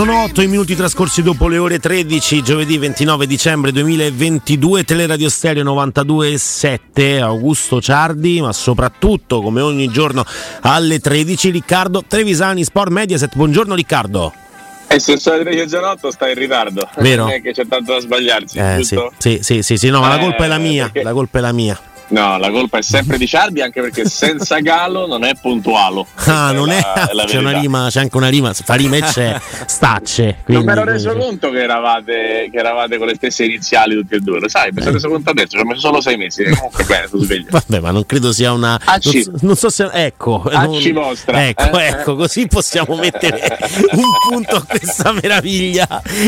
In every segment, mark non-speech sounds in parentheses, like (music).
Sono 8 i minuti trascorsi dopo le ore 13, giovedì 29 dicembre 2022, Teleradio Stereo 92.7, Augusto Ciardi, ma soprattutto come ogni giorno alle 13 Riccardo Trevisani, Sport Mediaset. Buongiorno Riccardo. E se sono le 13 giornotto stai in ritardo. Vero? Non è che c'è tanto da sbagliarsi, Eh, sì, sì, sì, sì, sì, no, ma la Eh, colpa è la mia, la colpa è la mia. No, la colpa è sempre di Ciardi anche perché senza Galo non è puntualo. (laughs) Ah, non è, la- la c'è una rima, c'è anche una rima, fa rima e c'è stacce. Non quindi- mi ero reso conto che eravate, che eravate con le stesse iniziali tutti e due, lo sai, mi sono reso conto adesso, ci ho messo solo sei mesi, e comunque bene, sono sveglio. Vabbè, ma non credo sia una. Acci. Non so, non so se. Ecco. Acci non- vostra, Ecco, eh? ecco, così possiamo mettere un punto a questa meraviglia,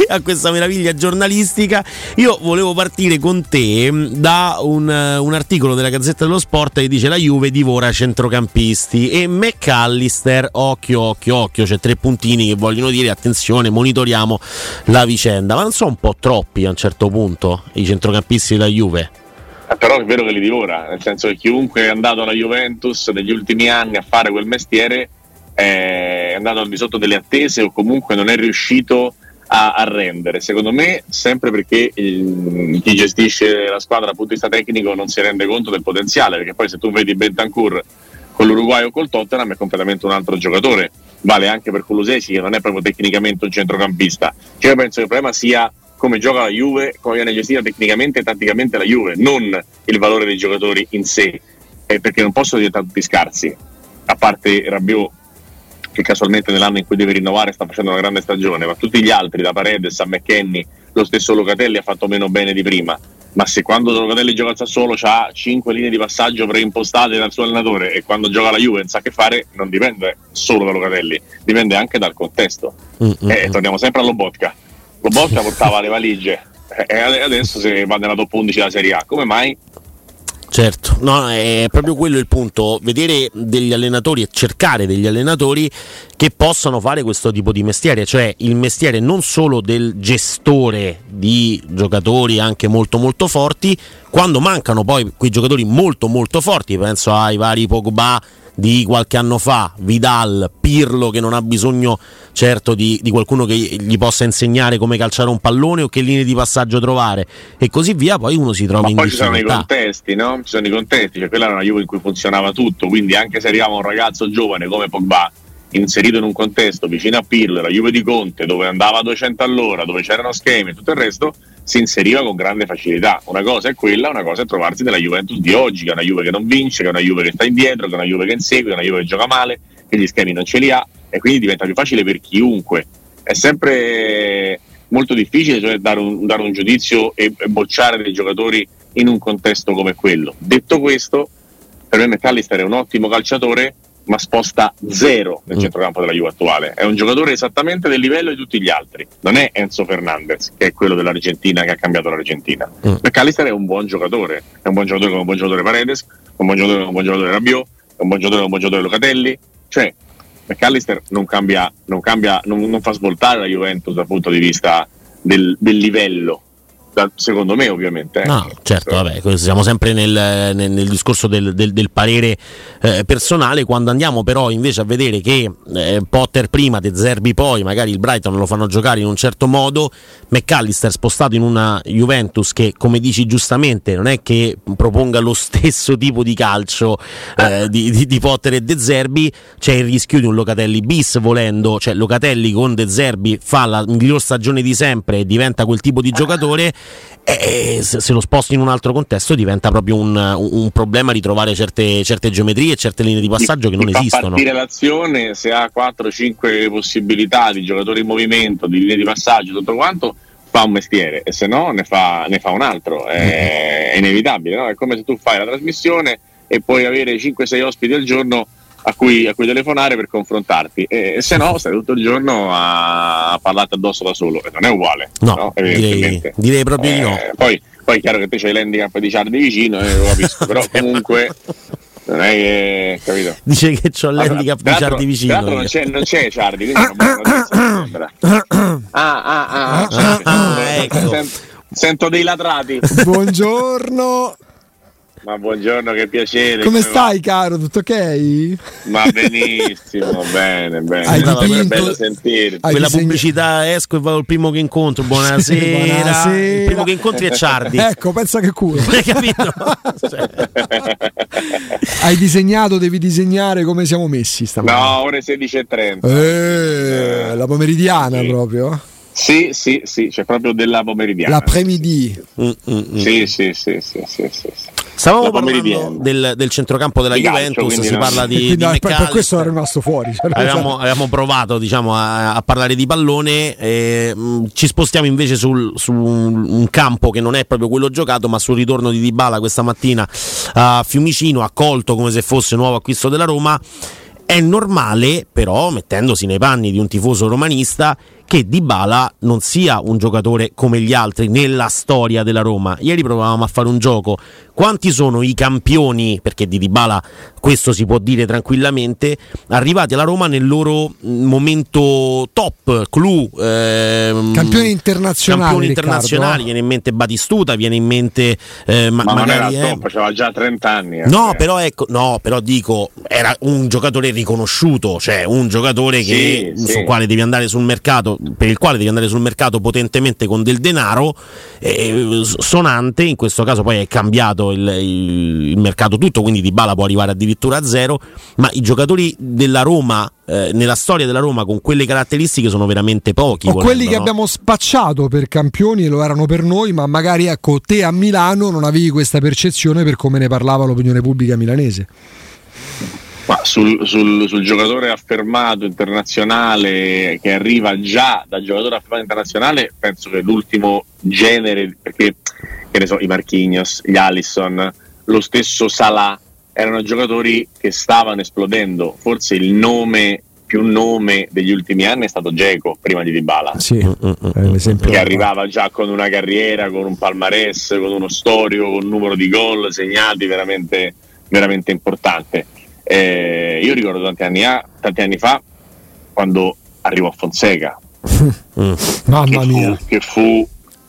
a questa meraviglia giornalistica. Io volevo partire con te mh, da un, eh, un articolo della Gazzetta dello Sport che dice la Juve divora centrocampisti e McAllister, occhio, occhio, occhio, c'è tre puntini che vogliono dire attenzione, monitoriamo la vicenda. Ma non sono un po' troppi a un certo punto i centrocampisti della Juve? Eh, Però è vero che li divora, nel senso che chiunque è andato alla Juventus negli ultimi anni a fare quel mestiere è andato al di sotto delle attese o comunque non è riuscito a, a rendere. Secondo me, sempre perché il- chi gestisce la squadra dal punto di vista tecnico non si rende conto del potenziale, perché poi se tu vedi Bentancur con l'Uruguay o col Tottenham è completamente un altro giocatore. Vale anche per Kulusesi che non è proprio tecnicamente un centrocampista. Cioè, io penso che il problema sia come gioca la Juve, come viene gestita tecnicamente e tatticamente la Juve, non il valore dei giocatori in sé, eh, perché non possono diventare tutti scarsi, a parte Rabiot che casualmente nell'anno in cui deve rinnovare sta facendo una grande stagione, ma tutti gli altri, da Paredes a McKenny, lo stesso Locatelli ha fatto meno bene di prima. Ma se quando Locatelli gioca al Sassuolo ha 5 linee di passaggio preimpostate dal suo allenatore e quando gioca la Juve sa che fare, non dipende solo da Locatelli, dipende anche dal contesto. Mm, mm, E mm. torniamo sempre all'Obotka. Lobotka portava le valigie e adesso si va nella top 11 della Serie A. Come mai? Certo, no, è proprio quello il punto, vedere degli allenatori e cercare degli allenatori che possano fare questo tipo di mestiere, cioè il mestiere non solo del gestore di giocatori anche molto molto forti, quando mancano poi quei giocatori molto molto forti, penso ai vari Pogba di qualche anno fa, Vidal, Pirlo che non ha bisogno certo di, di qualcuno che gli possa insegnare come calciare un pallone o che linee di passaggio trovare e così via, poi uno si trova Ma in poi ci sono i difficoltà. contesti, no? Ci sono i contesti, cioè quella era una Juve in cui funzionava tutto, quindi anche se arrivava un ragazzo giovane come Pogba, inserito in un contesto vicino a Pirlo, la Juve di Conte, dove andava a 200 all'ora, dove c'erano schemi e tutto il resto, si inseriva con grande facilità. Una cosa è quella, una cosa è trovarsi nella Juventus di oggi, che è una Juve che non vince, che è una Juve che sta indietro, che è una Juve che insegue, che è una Juve che gioca male, che gli schemi non ce li ha e quindi diventa più facile per chiunque. È sempre molto difficile cioè, dare, un, dare un giudizio e, e bocciare dei giocatori in un contesto come quello. Detto questo, per me McAllister è un ottimo calciatore, ma sposta zero nel Mm. centrocampo della Juve attuale. È un giocatore esattamente del livello di tutti gli altri. Non è Enzo Fernandez, che è quello dell'Argentina che ha cambiato l'Argentina. Mm. McAllister è un buon giocatore, è un buon giocatore come un buon giocatore Paredes, un buon giocatore come un buon giocatore Rabiot, è un buon giocatore come un buon giocatore Locatelli. Cioè, McAllister non cambia, non, cambia non, non fa svoltare la Juventus dal punto di vista del, del livello. Da- secondo me, ovviamente. eh. No, certo, vabbè, siamo sempre nel, nel- nel discorso del, del- del parere eh, personale. Quando andiamo però invece a vedere che eh, Potter prima, De Zerbi poi, magari il Brighton lo fanno giocare in un certo modo, McAllister spostato in una Juventus che, come dici giustamente, non è che proponga lo stesso tipo di calcio eh, di, di- di Potter e De Zerbi, c'è il rischio di un Locatelli bis volendo, cioè Locatelli con De Zerbi fa la miglior stagione di sempre e diventa quel tipo di giocatore e se, lo sposti in un altro contesto diventa proprio un, un problema ritrovare certe, certe geometrie e certe linee di passaggio che non fa esistono. partire l'azione se ha 4-5 possibilità di giocatori in movimento, di linee di passaggio, tutto quanto, fa un mestiere e se no ne fa, ne fa un altro. È, è inevitabile, no? È come se tu fai la trasmissione e puoi avere 5-6 ospiti al giorno a cui, a cui telefonare per confrontarti e, se no stai tutto il giorno a, a parlarti addosso da solo e non è uguale. No, direi, Evidentemente. direi proprio di no. Eh, poi, poi è chiaro che te c'hai l'handicap di Ciardi vicino, eh, lo capisco, però (laughs) comunque non è che capito. Dice che c'ho l'handicap di Tra l'altro- Ciardi vicino. Tra l'altro non c'è, non c'è Ciardi, quindi non non essere sembra. Ah, ah, ah, Ah, sento- ecco. sento, sento dei latrati. Buongiorno. Ma buongiorno, che piacere. Come, come stai, va? caro? Tutto ok? Ma benissimo, (laughs) bene, bene. Hai dipinto, bello sentirti. Quella disegn... pubblicità esco e vado al primo che incontro. Buonasera. (laughs) Buonasera. Il primo che incontri è Ciardi. (laughs) ecco, pensa che culo. Hai capito? Hai disegnato, devi disegnare come siamo messi stamattina. No, ore 16.30. Eh, eh, la pomeridiana sì. proprio. Sì, sì, sì, c'è proprio della pomeridiana. L'après-midi. Mm, mm, mm. Sì, sì, sì, sì, sì, sì. Stavamo parlando del, del, centrocampo della di Juventus, calcio, si no. parla di, quindi, (laughs) di per, per questo è rimasto fuori. Cioè, avevamo, avevamo, provato diciamo, a, a, parlare di pallone, eh, ci spostiamo invece sul, su un, un, campo che non è proprio quello giocato, ma sul ritorno di Dybala questa mattina a Fiumicino, accolto come se fosse nuovo acquisto della Roma. È normale, però, mettendosi nei panni di un tifoso romanista, che Dybala non sia un giocatore come gli altri nella storia della Roma. Ieri provavamo a fare un gioco. Quanti sono i campioni, perché di Dybala questo si può dire tranquillamente, arrivati alla Roma nel loro momento top, clou, ehm, campioni internazionali. Campioni internazionali, viene in mente Batistuta, viene in mente eh, ma, ma magari era top, eh. faceva già 30 anni. Eh. No, però ecco, no, però dico, era un giocatore riconosciuto, cioè un giocatore che, sì, sul sì. quale devi andare sul mercato per il quale devi andare sul mercato potentemente con del denaro eh, sonante, in questo caso poi è cambiato il, il, il mercato tutto, quindi Di Bala può arrivare addirittura a zero, ma i giocatori della Roma eh, nella storia della Roma con quelle caratteristiche sono veramente pochi. O volendo, quelli che no? abbiamo spacciato per campioni lo erano per noi, ma magari ecco te a Milano non avevi questa percezione per come ne parlava l'opinione pubblica milanese. Ma sul, sul, sul, giocatore affermato internazionale che arriva già da giocatore affermato internazionale, penso che l'ultimo genere, perché che ne so, i Marquinhos, gli Allison, lo stesso Salah, erano giocatori che stavano esplodendo. Forse il nome più nome degli ultimi anni è stato Geco prima di Dybala. Sì, che arrivava già con una carriera, con un palmarès, con uno storico, con un numero di gol segnati veramente, veramente importante eh, io ricordo tanti anni, a, tanti anni, fa quando arrivò a Fonseca, (laughs) Mamma che mia. Fu, che fu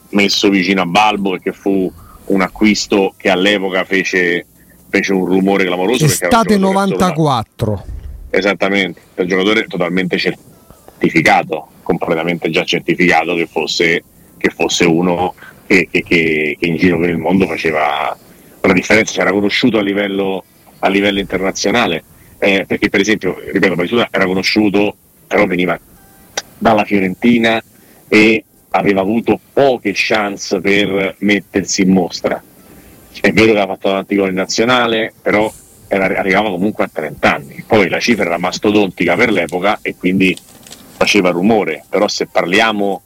messo vicino a Balbo e che fu un acquisto che all'epoca fece, fece un rumore clamoroso. Estate 94. Esattamente, un giocatore totalmente certificato, completamente già certificato che fosse, che fosse uno che, che, che, che in giro per il mondo faceva la differenza, c'era conosciuto a livello a livello internazionale, eh, perché per esempio, ripeto, Batistuta era conosciuto, però veniva dalla Fiorentina e aveva avuto poche chance per mettersi in mostra. È vero che ha fatto tanti gol in nazionale, però era, arrivava comunque a 30 anni. Poi la cifra era mastodontica per l'epoca e quindi faceva rumore, però se parliamo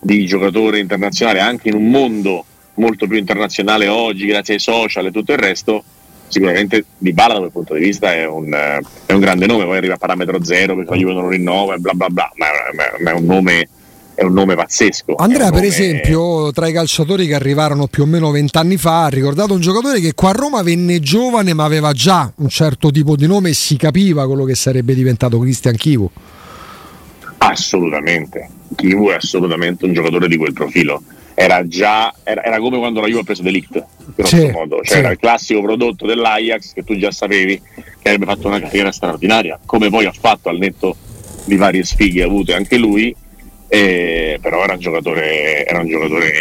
di giocatore internazionale anche in un mondo molto più internazionale oggi grazie ai social e tutto il resto, sicuramente Di Bala da quel punto di vista è un, è un, grande nome, poi arriva a parametro zero perché la Juve non lo rinnova e bla bla bla, ma, ma è un nome è un nome pazzesco. Andrea, nome... per esempio, tra i calciatori che arrivarono più o meno vent'anni fa, ha ricordato un giocatore che qua a Roma venne giovane, ma aveva già un certo tipo di nome e si capiva quello che sarebbe diventato Cristian Chivu. Assolutamente, Chivu è assolutamente un giocatore di quel profilo era già era, era, come quando la Juve ha preso Delict grosso sì, modo cioè sì. era il classico prodotto dell'Ajax che tu già sapevi che avrebbe fatto una carriera straordinaria come poi ha fatto al netto di varie sfighe avute anche lui eh, però era un giocatore era un giocatore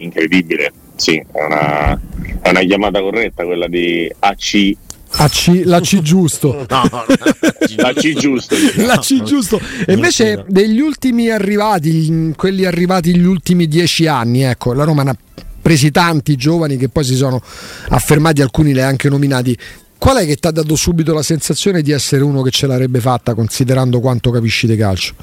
incredibile sì è una, è una chiamata corretta quella di AC C, la C giusto. (laughs) No, la C giusto. La C giusto. E invece degli ultimi arrivati, quelli arrivati negli ultimi dieci anni, ecco, la Roma ne ha presi tanti giovani che poi si sono affermati, alcuni li ha anche nominati. Qual è che ti ha dato subito la sensazione di essere uno che ce l'avrebbe fatta, considerando quanto capisci di calcio?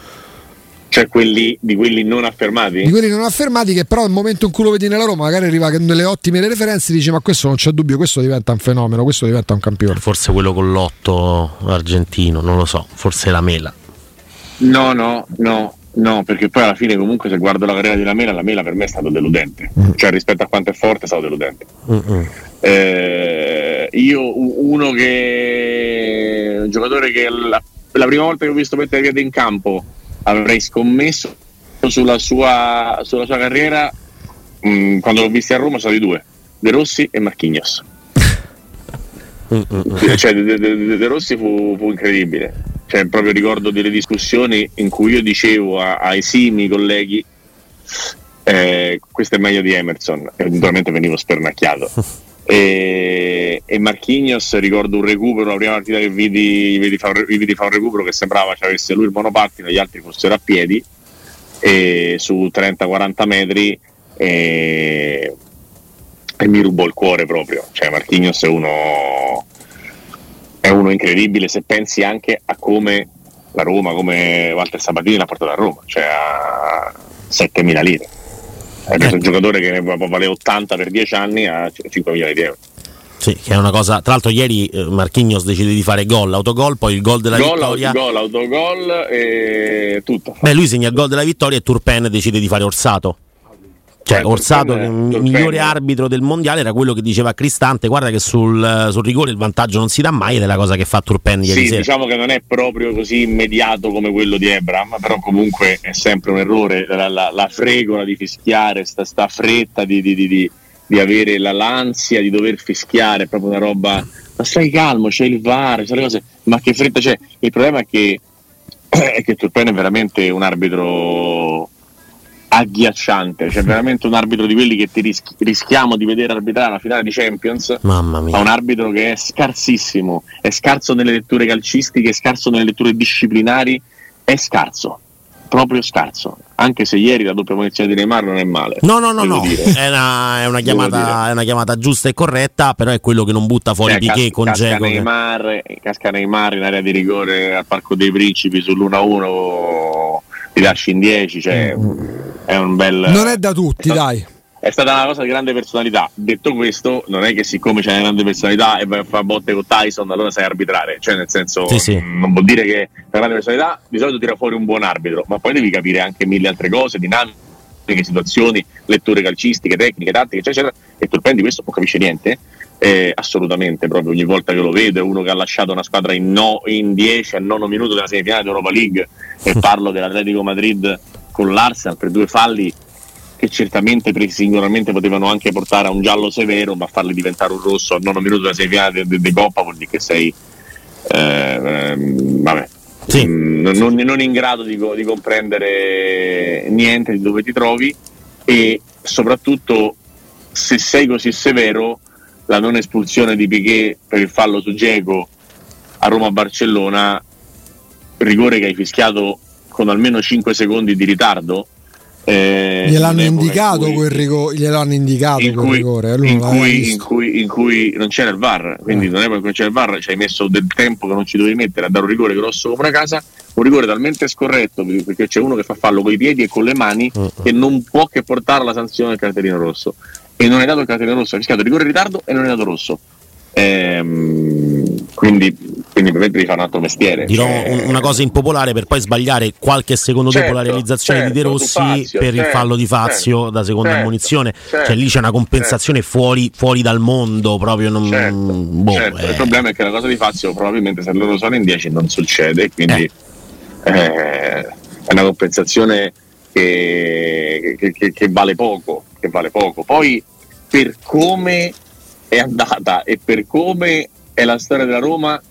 Cioè quelli, di quelli non affermati? Di quelli non affermati che però nel momento in cui lo vedi nella Roma magari arriva con delle ottime referenze e dici ma questo non c'è dubbio, questo diventa un fenomeno, questo diventa un campione. Forse quello con l'otto argentino, non lo so, forse la Mela. No, no, no, no, perché poi alla fine comunque se guardo la carriera di la Mela, la Mela per me è stato deludente, mm. cioè rispetto a quanto è forte è stato deludente. Eh, io uno che un giocatore che la, la prima volta che ho visto mettere piede in campo avrei scommesso sulla sua, sulla sua carriera mh, mm, quando l'ho visto a Roma sono i due De Rossi e Marchignos. Cioè, De, De, De Rossi fu, fu, incredibile. Cioè, proprio ricordo delle discussioni in cui io dicevo a, ai simi colleghi eh, questo è meglio di Emerson e eventualmente venivo spernacchiato. (laughs) E, e Marchignos ricordo un recupero la prima partita che vidi, vidi, fa, vidi fa un recupero che sembrava ci avesse lui il monopattino gli altri fossero a piedi e su 30-40 metri e, e, mi rubò il cuore proprio. Cioè Marchignos è uno è uno incredibile se pensi anche a come la Roma come Walter Sabatini l'ha portato a Roma cioè a 7.000 lire. È un giocatore che vale 80 per 10 anni a 5 milioni di euro. Sì, che è una cosa. Tra l'altro, ieri eh, Marchignos decide di fare gol, autogol, poi il gol della gol, vittoria. Gol, autogol e tutto. Beh, lui segna il gol della vittoria e Turpen decide di fare Orsato. Cioè, eh, Orsato, il migliore arbitro del mondiale, era quello che diceva Cristante: Guarda che sul, sul, rigore il vantaggio non si dà mai, ed è la cosa che fa Turpen ieri sì, sera. Diciamo che non è proprio così immediato come quello di Ebram, però comunque è sempre un errore. La, la, la fregola di fischiare, sta, sta fretta di, di, di, di, avere la, l'ansia di dover fischiare, è proprio una roba. Ma stai calmo, c'è il VAR, c'è le cose, ma che fretta c'è? Il problema è che, (clears throat) è che Turpen è veramente un arbitro agghiacciante, cioè veramente un arbitro di quelli che ti rischi- rischiamo di vedere arbitrare una finale di Champions, Mamma mia. ma un arbitro che è scarsissimo, è scarso nelle letture calcistiche, è scarso nelle letture disciplinari, è scarso, proprio scarso. Anche se ieri la doppia munizione di Neymar non è male. No, no, no, no. È, una, è, una chiamata, è, una, chiamata, giusta e corretta, però è quello che non butta fuori cioè, Piquet con Geco. Neymar, casca Neymar in area di rigore al Parco dei Principi sull'1-1 ti lasci in 10, cioè mm. è un bel... Non è da tutti, è stato, dai. È stata una cosa di grande personalità. Detto questo, non è che siccome c'è una grande personalità e vai a fare botte con Tyson, allora sai arbitrare. Cioè, nel senso, sì, sì. non vuol dire che una grande personalità di solito tira fuori un buon arbitro, ma poi devi capire anche mille altre cose, dinamiche, situazioni, letture calcistiche, tecniche, tattiche, eccetera. E tu prendi questo, non capisce niente. Eh, assolutamente, proprio ogni volta che lo vedo è uno che ha lasciato una squadra in, no, in 10 al nono minuto della semifinale d'Europa League e (laughs) parlo dell'Atletico Madrid con l'Arsenal per due falli che certamente singolarmente potevano anche portare a un giallo severo, ma farli diventare un rosso al nono minuto della semifinale di, di Coppa vuol dire che sei eh, vabbè, sì. Mm, non, non, in grado di, di, comprendere niente di dove ti trovi e soprattutto se sei così severo la non espulsione di Piquet per il fallo su Geco a Roma-Barcellona rigore che hai fischiato con almeno 5 secondi di ritardo. Eh, gliel'hanno indicato cui, quel rigore, gliel'hanno indicato in quel cui, rigore, in cui, in, cui, in, cui, non c'era il VAR, quindi eh. non è perché non c'era il VAR, ci hai messo del tempo che non ci dovevi mettere a dare un rigore grosso come una casa, un rigore talmente scorretto perché c'è uno che fa fallo con i piedi e con le mani uh-uh. che non può che portare la sanzione del cartellino rosso. E non è dato il cartellino rosso, ha rischiato rigore in ritardo e non è dato rosso. Ehm, quindi, quindi me devi fare un altro mestiere. Dirò cioè... una cosa impopolare per poi sbagliare qualche secondo certo, dopo la certo, realizzazione certo, di De Rossi Fazio, per certo, il fallo di Fazio certo, da seconda certo, ammonizione. Cioè lì c'è una compensazione fuori, fuori, dal mondo proprio. Non, boh, eh. Il problema è che la cosa di Fazio probabilmente se loro sono in 10 non succede, quindi eh. Eh, è una compensazione che, che, che, che vale poco. Che vale poco. Poi per come è andata e per come è la storia della Roma,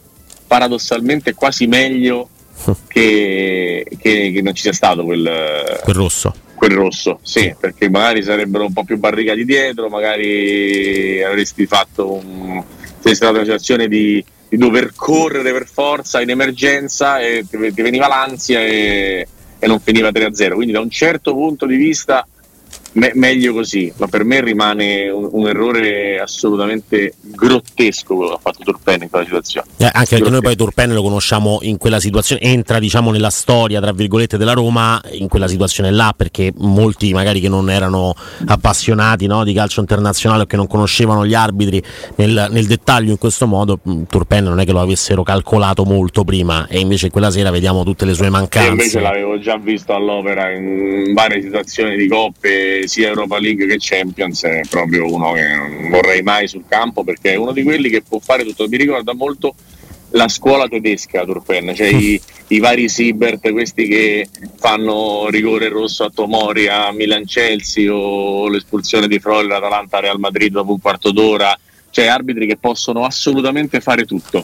paradossalmente quasi meglio (laughs) che, che, che non ci sia stato quel, quel rosso. Quel rosso, sì, perché magari sarebbero un po' più barricati dietro, magari avresti fatto un, saresti stata una situazione di, di, dover correre per forza in emergenza e ti, ti veniva l'ansia e, e non finiva 3-0. Quindi da un certo punto di vista me- meglio così, ma per me rimane un, un, errore assolutamente grottesco quello che ha fatto Turpen in quella situazione. Eh, anche perché grottesco. noi poi Turpen lo conosciamo in quella situazione, entra diciamo nella storia tra virgolette della Roma in quella situazione là, perché molti magari che non erano appassionati no, di calcio internazionale o che non conoscevano gli arbitri nel, nel dettaglio in questo modo, mm, Turpen non è che lo avessero calcolato molto prima e invece quella sera vediamo tutte le sue mancanze. E invece l'avevo già visto all'opera in varie situazioni di coppe sia Europa League che Champions è proprio uno che non vorrei mai sul campo perché è uno di quelli che può fare tutto. Mi ricorda molto la scuola tedesca Turpen, cioè i, (laughs) i, vari Siebert, questi che fanno rigore rosso a Tomori a Milan Chelsea o l'espulsione di Froli all'Atalanta Real Madrid dopo un quarto d'ora. cioè arbitri che possono assolutamente fare tutto.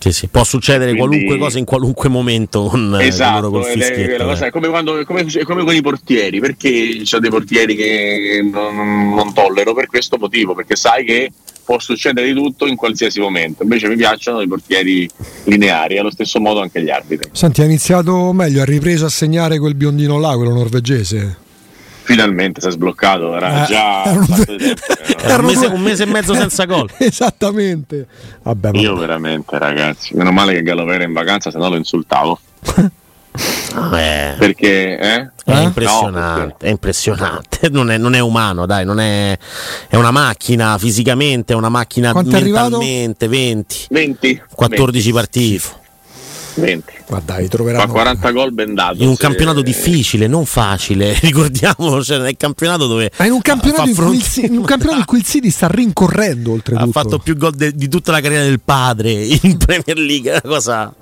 Sì, sì. Può succedere Quindi... qualunque cosa in qualunque momento con, esatto, con è, cosa, è, come quando, come, come, con i portieri, perché c'è dei portieri che non, non tollero per questo motivo, perché sai che può succedere di tutto in qualsiasi momento. Invece mi piacciono i portieri lineari, allo stesso modo anche gli arbitri. Senti, ha iniziato meglio, ha ripreso a segnare quel biondino là, quello norvegese finalmente si è sbloccato era eh, già era un, era un, mese, un, mese, e mezzo senza gol (laughs) esattamente vabbè, io veramente ragazzi meno male che Gallo era in vacanza se no lo insultavo (laughs) eh. perché eh? è impressionante, no, è impressionante. Non, è, non, è, umano, dai, non è, è una macchina fisicamente, è una macchina Quanto mentalmente. 20, 20, 14 20. partiti. 20. Guarda, troveranno... Fa 40 gol ben dato. In un se... campionato difficile, non facile, (laughs) ricordiamo, cioè nel campionato dove... Ma in un campionato, in, cui il, in un campionato in cui il City sta rincorrendo oltretutto. Ha fatto più gol de, di tutta la carriera del padre in Premier League, una cosa...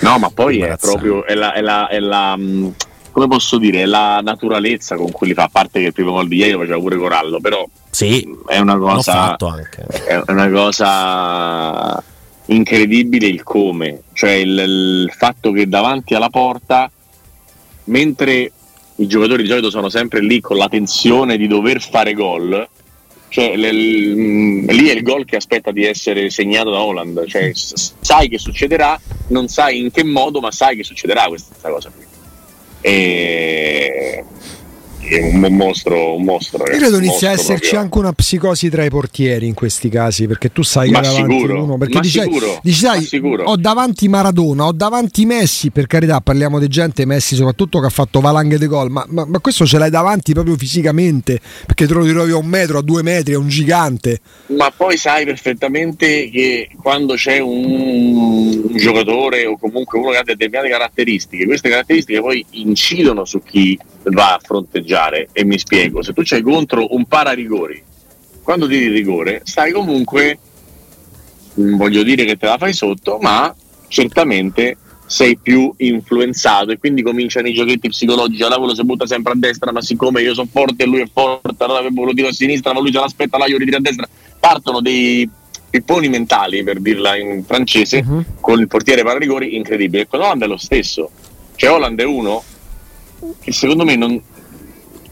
No, ma poi è proprio... È la, è la, è la mm, come posso dire, è la naturalezza con cui li fa, a parte che il primo gol di ieri faceva pure Corallo, però sì, è una cosa... È una cosa incredibile il come, cioè il, il, fatto che davanti alla porta, mentre i giocatori di solito sono sempre lì con la tensione di dover fare gol, cioè l, l, lì è il gol che aspetta di essere segnato da Holland, cioè, sai che succederà, non sai in che modo, ma sai che succederà questa cosa qui. E è un mostro, un mostro. Io credo inizia a esserci proprio. anche una psicosi tra i portieri in questi casi, perché tu sai che davanti sicuro, uno, perché dici, sicuro, dici sai, ho davanti Maradona, ho davanti Messi, per carità, parliamo di gente, Messi soprattutto che ha fatto valanghe di gol, ma, ma, ma, questo ce l'hai davanti proprio fisicamente, perché te lo ritrovi a un metro, a due metri, è un gigante. Ma poi sai perfettamente che quando c'è un, un giocatore o comunque uno che ha determinate caratteristiche, queste caratteristiche poi incidono su chi va a fronteggiare e mi spiego, se tu c'hai contro un pararigori, quando tiri il rigore stai comunque, non voglio dire che te la fai sotto, ma certamente sei più influenzato e quindi cominciano i giochetti psicologici, allora si butta sempre a destra, ma siccome io sono forte e lui è forte, allora lo tiro a sinistra, ma lui ce l'aspetta, là io ritiro a destra, partono dei pipponi mentali, per dirla in francese, uh-huh. con il portiere pararigori incredibile. E con Holland è lo stesso, cioè Holland è uno che secondo me non,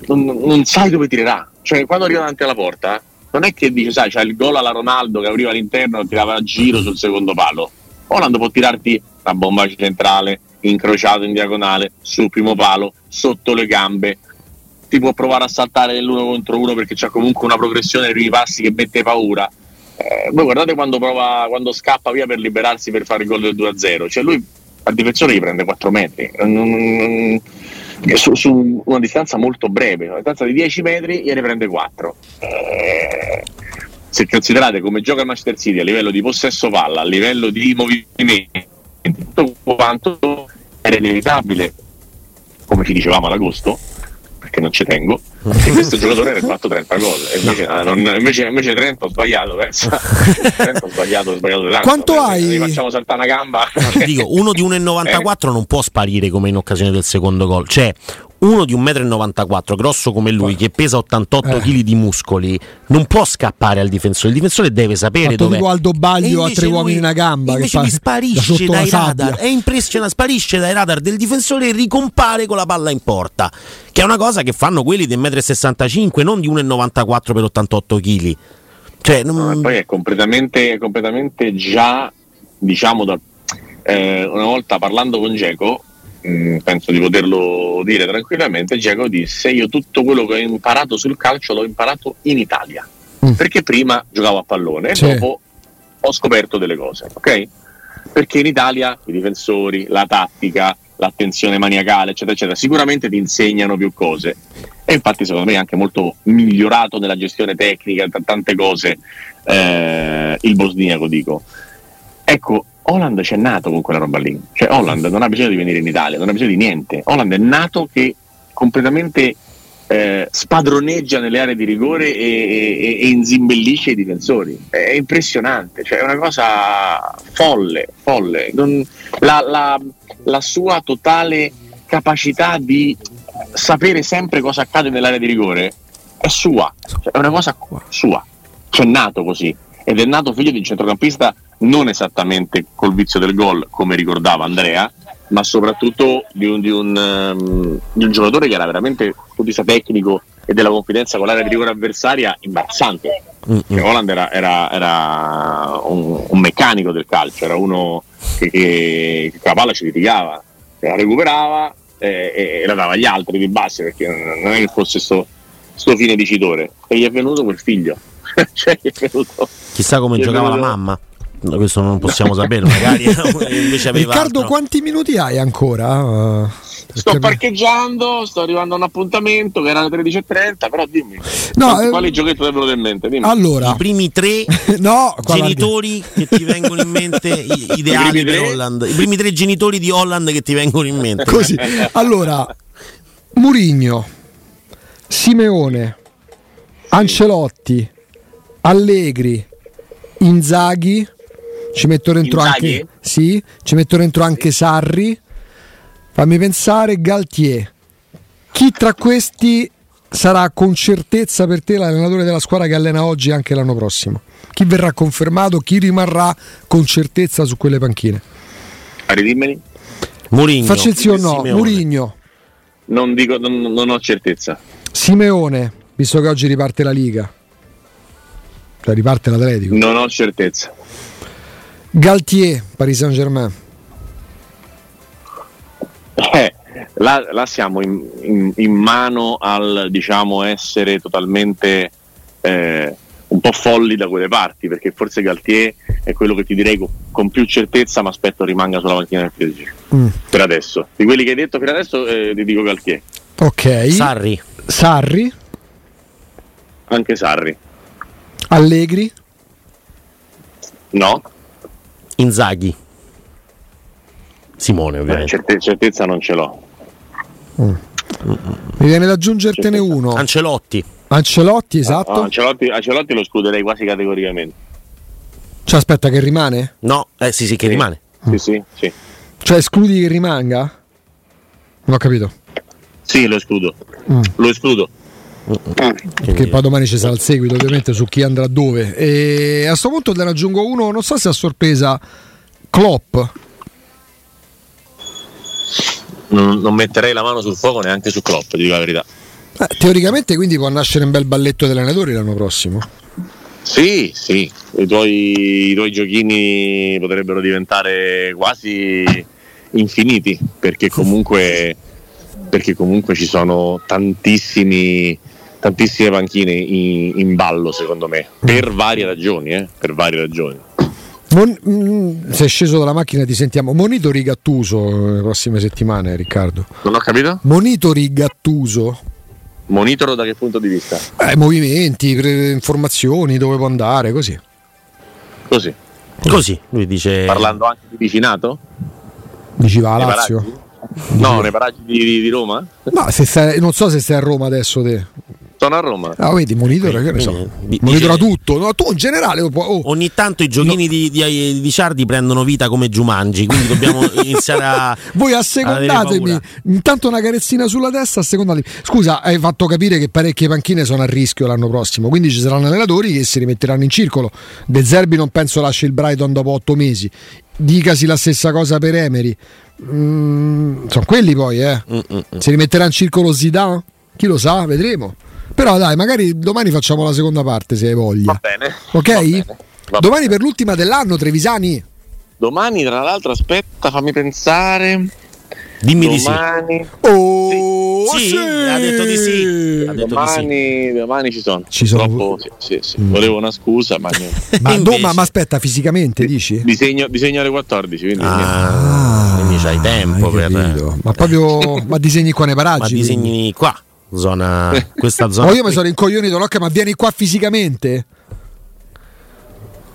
non, non, sai dove tirerà. Cioè, quando arriva davanti alla porta, non è che dice, sai, c'è il gol alla Ronaldo che apriva all'interno e tirava a giro sul secondo palo. Holland può tirarti la bomba centrale, incrociato in diagonale, sul primo palo, sotto le gambe. Ti può provare a saltare nell'uno contro uno perché c'è comunque una progressione nei primi passi che mette paura. Eh, voi guardate quando, prova, quando scappa via per liberarsi per fare il gol del 2-0. Cioè lui al difensore gli prende 4 metri. Non, su, su, una distanza molto breve, una distanza di 10 metri gliene prende 4. Eh, se considerate come gioca il Manchester City a livello di possesso palla, a livello di movimenti, tutto quanto era inevitabile, come ci dicevamo ad agosto, perché non ci tengo, e questo giocatore era fatto 30 gol e invece, no. non, invece, invece 30 ho sbagliato pensa. 30 ho sbagliato, ho sbagliato tanto, quanto hai? facciamo saltare una gamba dico uno di 1,94 eh? non può sparire come in occasione del secondo gol cioè uno di 1,94 m, grosso come lui, che pesa 88 eh. kg di muscoli, non può scappare al difensore. Il difensore deve sapere dove. Tipo Aldo Baglio a tre uomini in una gamba. Invece che sparisce da dai radar. È impressionante. Sparisce dai radar del difensore e ricompare con la palla in porta. Che è una cosa che fanno quelli di 1,65 m, non di 1,94 per 88 kg. Cioè, non... no, poi è completamente, completamente già, diciamo, da, eh, una volta parlando con Geco, Mm, penso di poterlo dire tranquillamente, Giacomo disse io tutto quello che ho imparato sul calcio l'ho imparato in Italia, mm. perché prima giocavo a pallone e dopo ho scoperto delle cose, ok? Perché in Italia i difensori, la tattica, l'attenzione maniacale, eccetera, eccetera, sicuramente ti insegnano più cose. E infatti secondo me è anche molto migliorato nella gestione tecnica, t- tante cose, eh, il bosniaco dico. Ecco, Holland c'è nato con quella roba lì. Cioè Holland non ha bisogno di venire in Italia, non ha bisogno di niente. Holland è nato che completamente eh, spadroneggia nelle aree di rigore e, e, e, inzimbellisce i difensori. È impressionante, cioè è una cosa folle, folle. Non, la, la, la sua totale capacità di sapere sempre cosa accade nell'area di rigore è sua, cioè è una cosa sua C'è nato così ed è nato figlio di un centrocampista non esattamente col vizio del gol, come ricordava Andrea, ma soprattutto di un, di un, um, di un giocatore che era veramente un punto di vista tecnico e della confidenza con l'area di rigore avversaria imbarazzante. Mm-hmm. Holland era, era, era un, un, meccanico del calcio, era uno che, che, che la palla ci litigava, la recuperava e, e, la dava agli altri di base perché non è che fosse questo fine dicitore. E gli è venuto quel figlio. (laughs) cioè, è venuto, Chissà come giocava venuto... la mamma questo non possiamo sapere, magari (laughs) invece aveva Riccardo, altro. quanti minuti hai ancora? sto parcheggiando, sto arrivando a un appuntamento che era alle 13.30, però dimmi no, eh, quali giochetti ti vengono in mente? Dimmi. Allora, i primi tre (laughs) no, genitori che ti vengono in mente (laughs) ideali I per Holland, i primi tre genitori di Holland che ti vengono in mente. Così. Allora, Murigno, Simeone, Ancelotti, Allegri, Inzaghi, ci metto dentro Inzaghi? anche sì, ci metto dentro anche Sarri Fammi pensare, Galtier. Chi tra questi sarà con certezza per te l'allenatore della squadra che allena oggi e anche l'anno prossimo? Chi verrà confermato? Chi rimarrà con certezza su quelle panchine? Ridimmeli. Murigno. Facci il sì o no. Murigno. Non, dico, non, non ho certezza. Simeone, visto che oggi riparte la Liga. Cioè riparte l'Atletico. Non ho certezza. Galtier, Paris Saint Germain. Eh, là, là, siamo in, in, in, mano al diciamo essere totalmente eh, un po' folli da quelle parti, perché forse Galtier è quello che ti direi con, con più certezza, ma aspetto rimanga sulla macchina del PSG. Mm. Per adesso. Di quelli che hai detto per adesso eh, ti dico Galtier. Ok. Sarri. Sarri. Anche Sarri. Allegri. No. Inzaghi. Simone, ovviamente. Certe, certezza non ce l'ho. Mm. Mi viene da aggiungertene certezza. uno. Ancelotti. Ancelotti, esatto. No, Ancelotti, Ancelotti, lo escluderei quasi categoricamente. Cioè, aspetta, che rimane? No, eh sì, sì, che sì. rimane. Sì, sì, sì. Cioè, escludi che rimanga? Non ho capito. Sì, lo escludo. Mm. Lo escludo. Che poi domani ci sarà il seguito ovviamente su chi andrà dove. E a questo punto te ne aggiungo uno, non so se a sorpresa, Klopp non, non, metterei la mano sul fuoco neanche su Klopp, dico la verità. Eh, teoricamente quindi può nascere un bel balletto degli allenatori l'anno prossimo. Sì, sì, I tuoi, i tuoi giochini potrebbero diventare quasi infiniti perché comunque, perché comunque ci sono tantissimi tantissime panchine in, in ballo secondo me per varie ragioni eh, per varie ragioni Mon- mm, sei sceso dalla macchina ti sentiamo. Monitori Gattuso le prossime settimane, Riccardo. Non ho capito? Monitori Gattuso. Monitoro da che punto di vista? Eh, movimenti, pre- informazioni, dove può andare, così. Così. Così, lui dice... Parlando anche di vicinato? Diceva Lazio? No, nei paraggi di, di Roma? No, stai, non so se sei a Roma adesso te. Sono a Roma. Ah, vedi, monitora, che ne so. Monitora tutto. No, tu in generale. Oh. Ogni tanto i giochini no. di, di, di Ciardi prendono vita come Giumangi, quindi dobbiamo (laughs) iniziare a. Voi assecondatemi. Intanto una carezzina sulla testa, assecondatemi. Scusa, hai fatto capire che parecchie panchine sono a rischio l'anno prossimo, quindi ci saranno allenatori che si rimetteranno in circolo. De Zerbi non penso lasci il Brighton dopo otto mesi. Dicasi la stessa cosa per Emery. Mm, sono quelli poi, eh. Mm-mm. Si rimetterà in circolo Zidane? Chi lo sa, vedremo. Però dai, magari domani facciamo la seconda parte se hai voglia. Va bene. Ok? Va bene. Va domani bene. per l'ultima dell'anno, Trevisani. Domani, tra l'altro, aspetta, fammi pensare. Dimmi domani. di sì. Oh, sì, sì. ha detto di sì. Detto domani, di sì. domani ci sono. Ci sono. Troppo, sì, sì, mm. Volevo una scusa, ma niente. (laughs) ma, no, ma, ma, aspetta, fisicamente dici? Disegno, disegno alle 14. Quindi, ah, quindi c'hai tempo per. Ma proprio. (laughs) ma disegni qua nei paraggi? Ma disegni quindi. qua zona, questa (laughs) zona. Ma io mi sono rincoglionito, Locca, ma vieni qua fisicamente?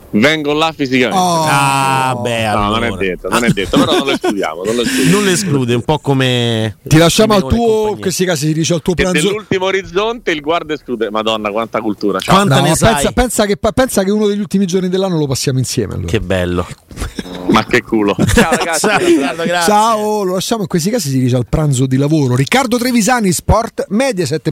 Vengo là fisicamente. Oh, ah, beh, no, allora. non è detto, non è detto, però non lo escludiamo. Non lo, non lo esclude, un po' come. Ti lasciamo al tuo. In questi casi si dice al tuo pranzo. Nell'ultimo orizzonte il guarda esclude. Madonna, quanta cultura. Ciao. Quanta no, pensa, pensa, che, pensa, che, uno degli ultimi giorni dell'anno lo passiamo insieme. Allora. Che bello. Ma che culo. Ciao ragazzi. Ciao, Ciao, lo lasciamo in questi casi si dice al pranzo di lavoro. Riccardo Trevisani, Sport Mediaset.